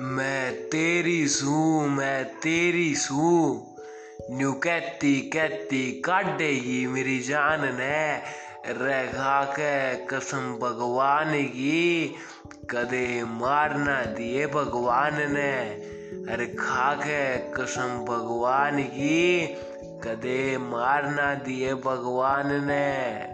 मैं तेरी सू, मैं तेरी सू। न्यू कहती कहती काटेगी मेरी जान ने। रेखा के कसम भगवान की। कदे मारना दिए भगवान ने। अरे खा के कसम भगवान की। कदे मारना दिए भगवान ने।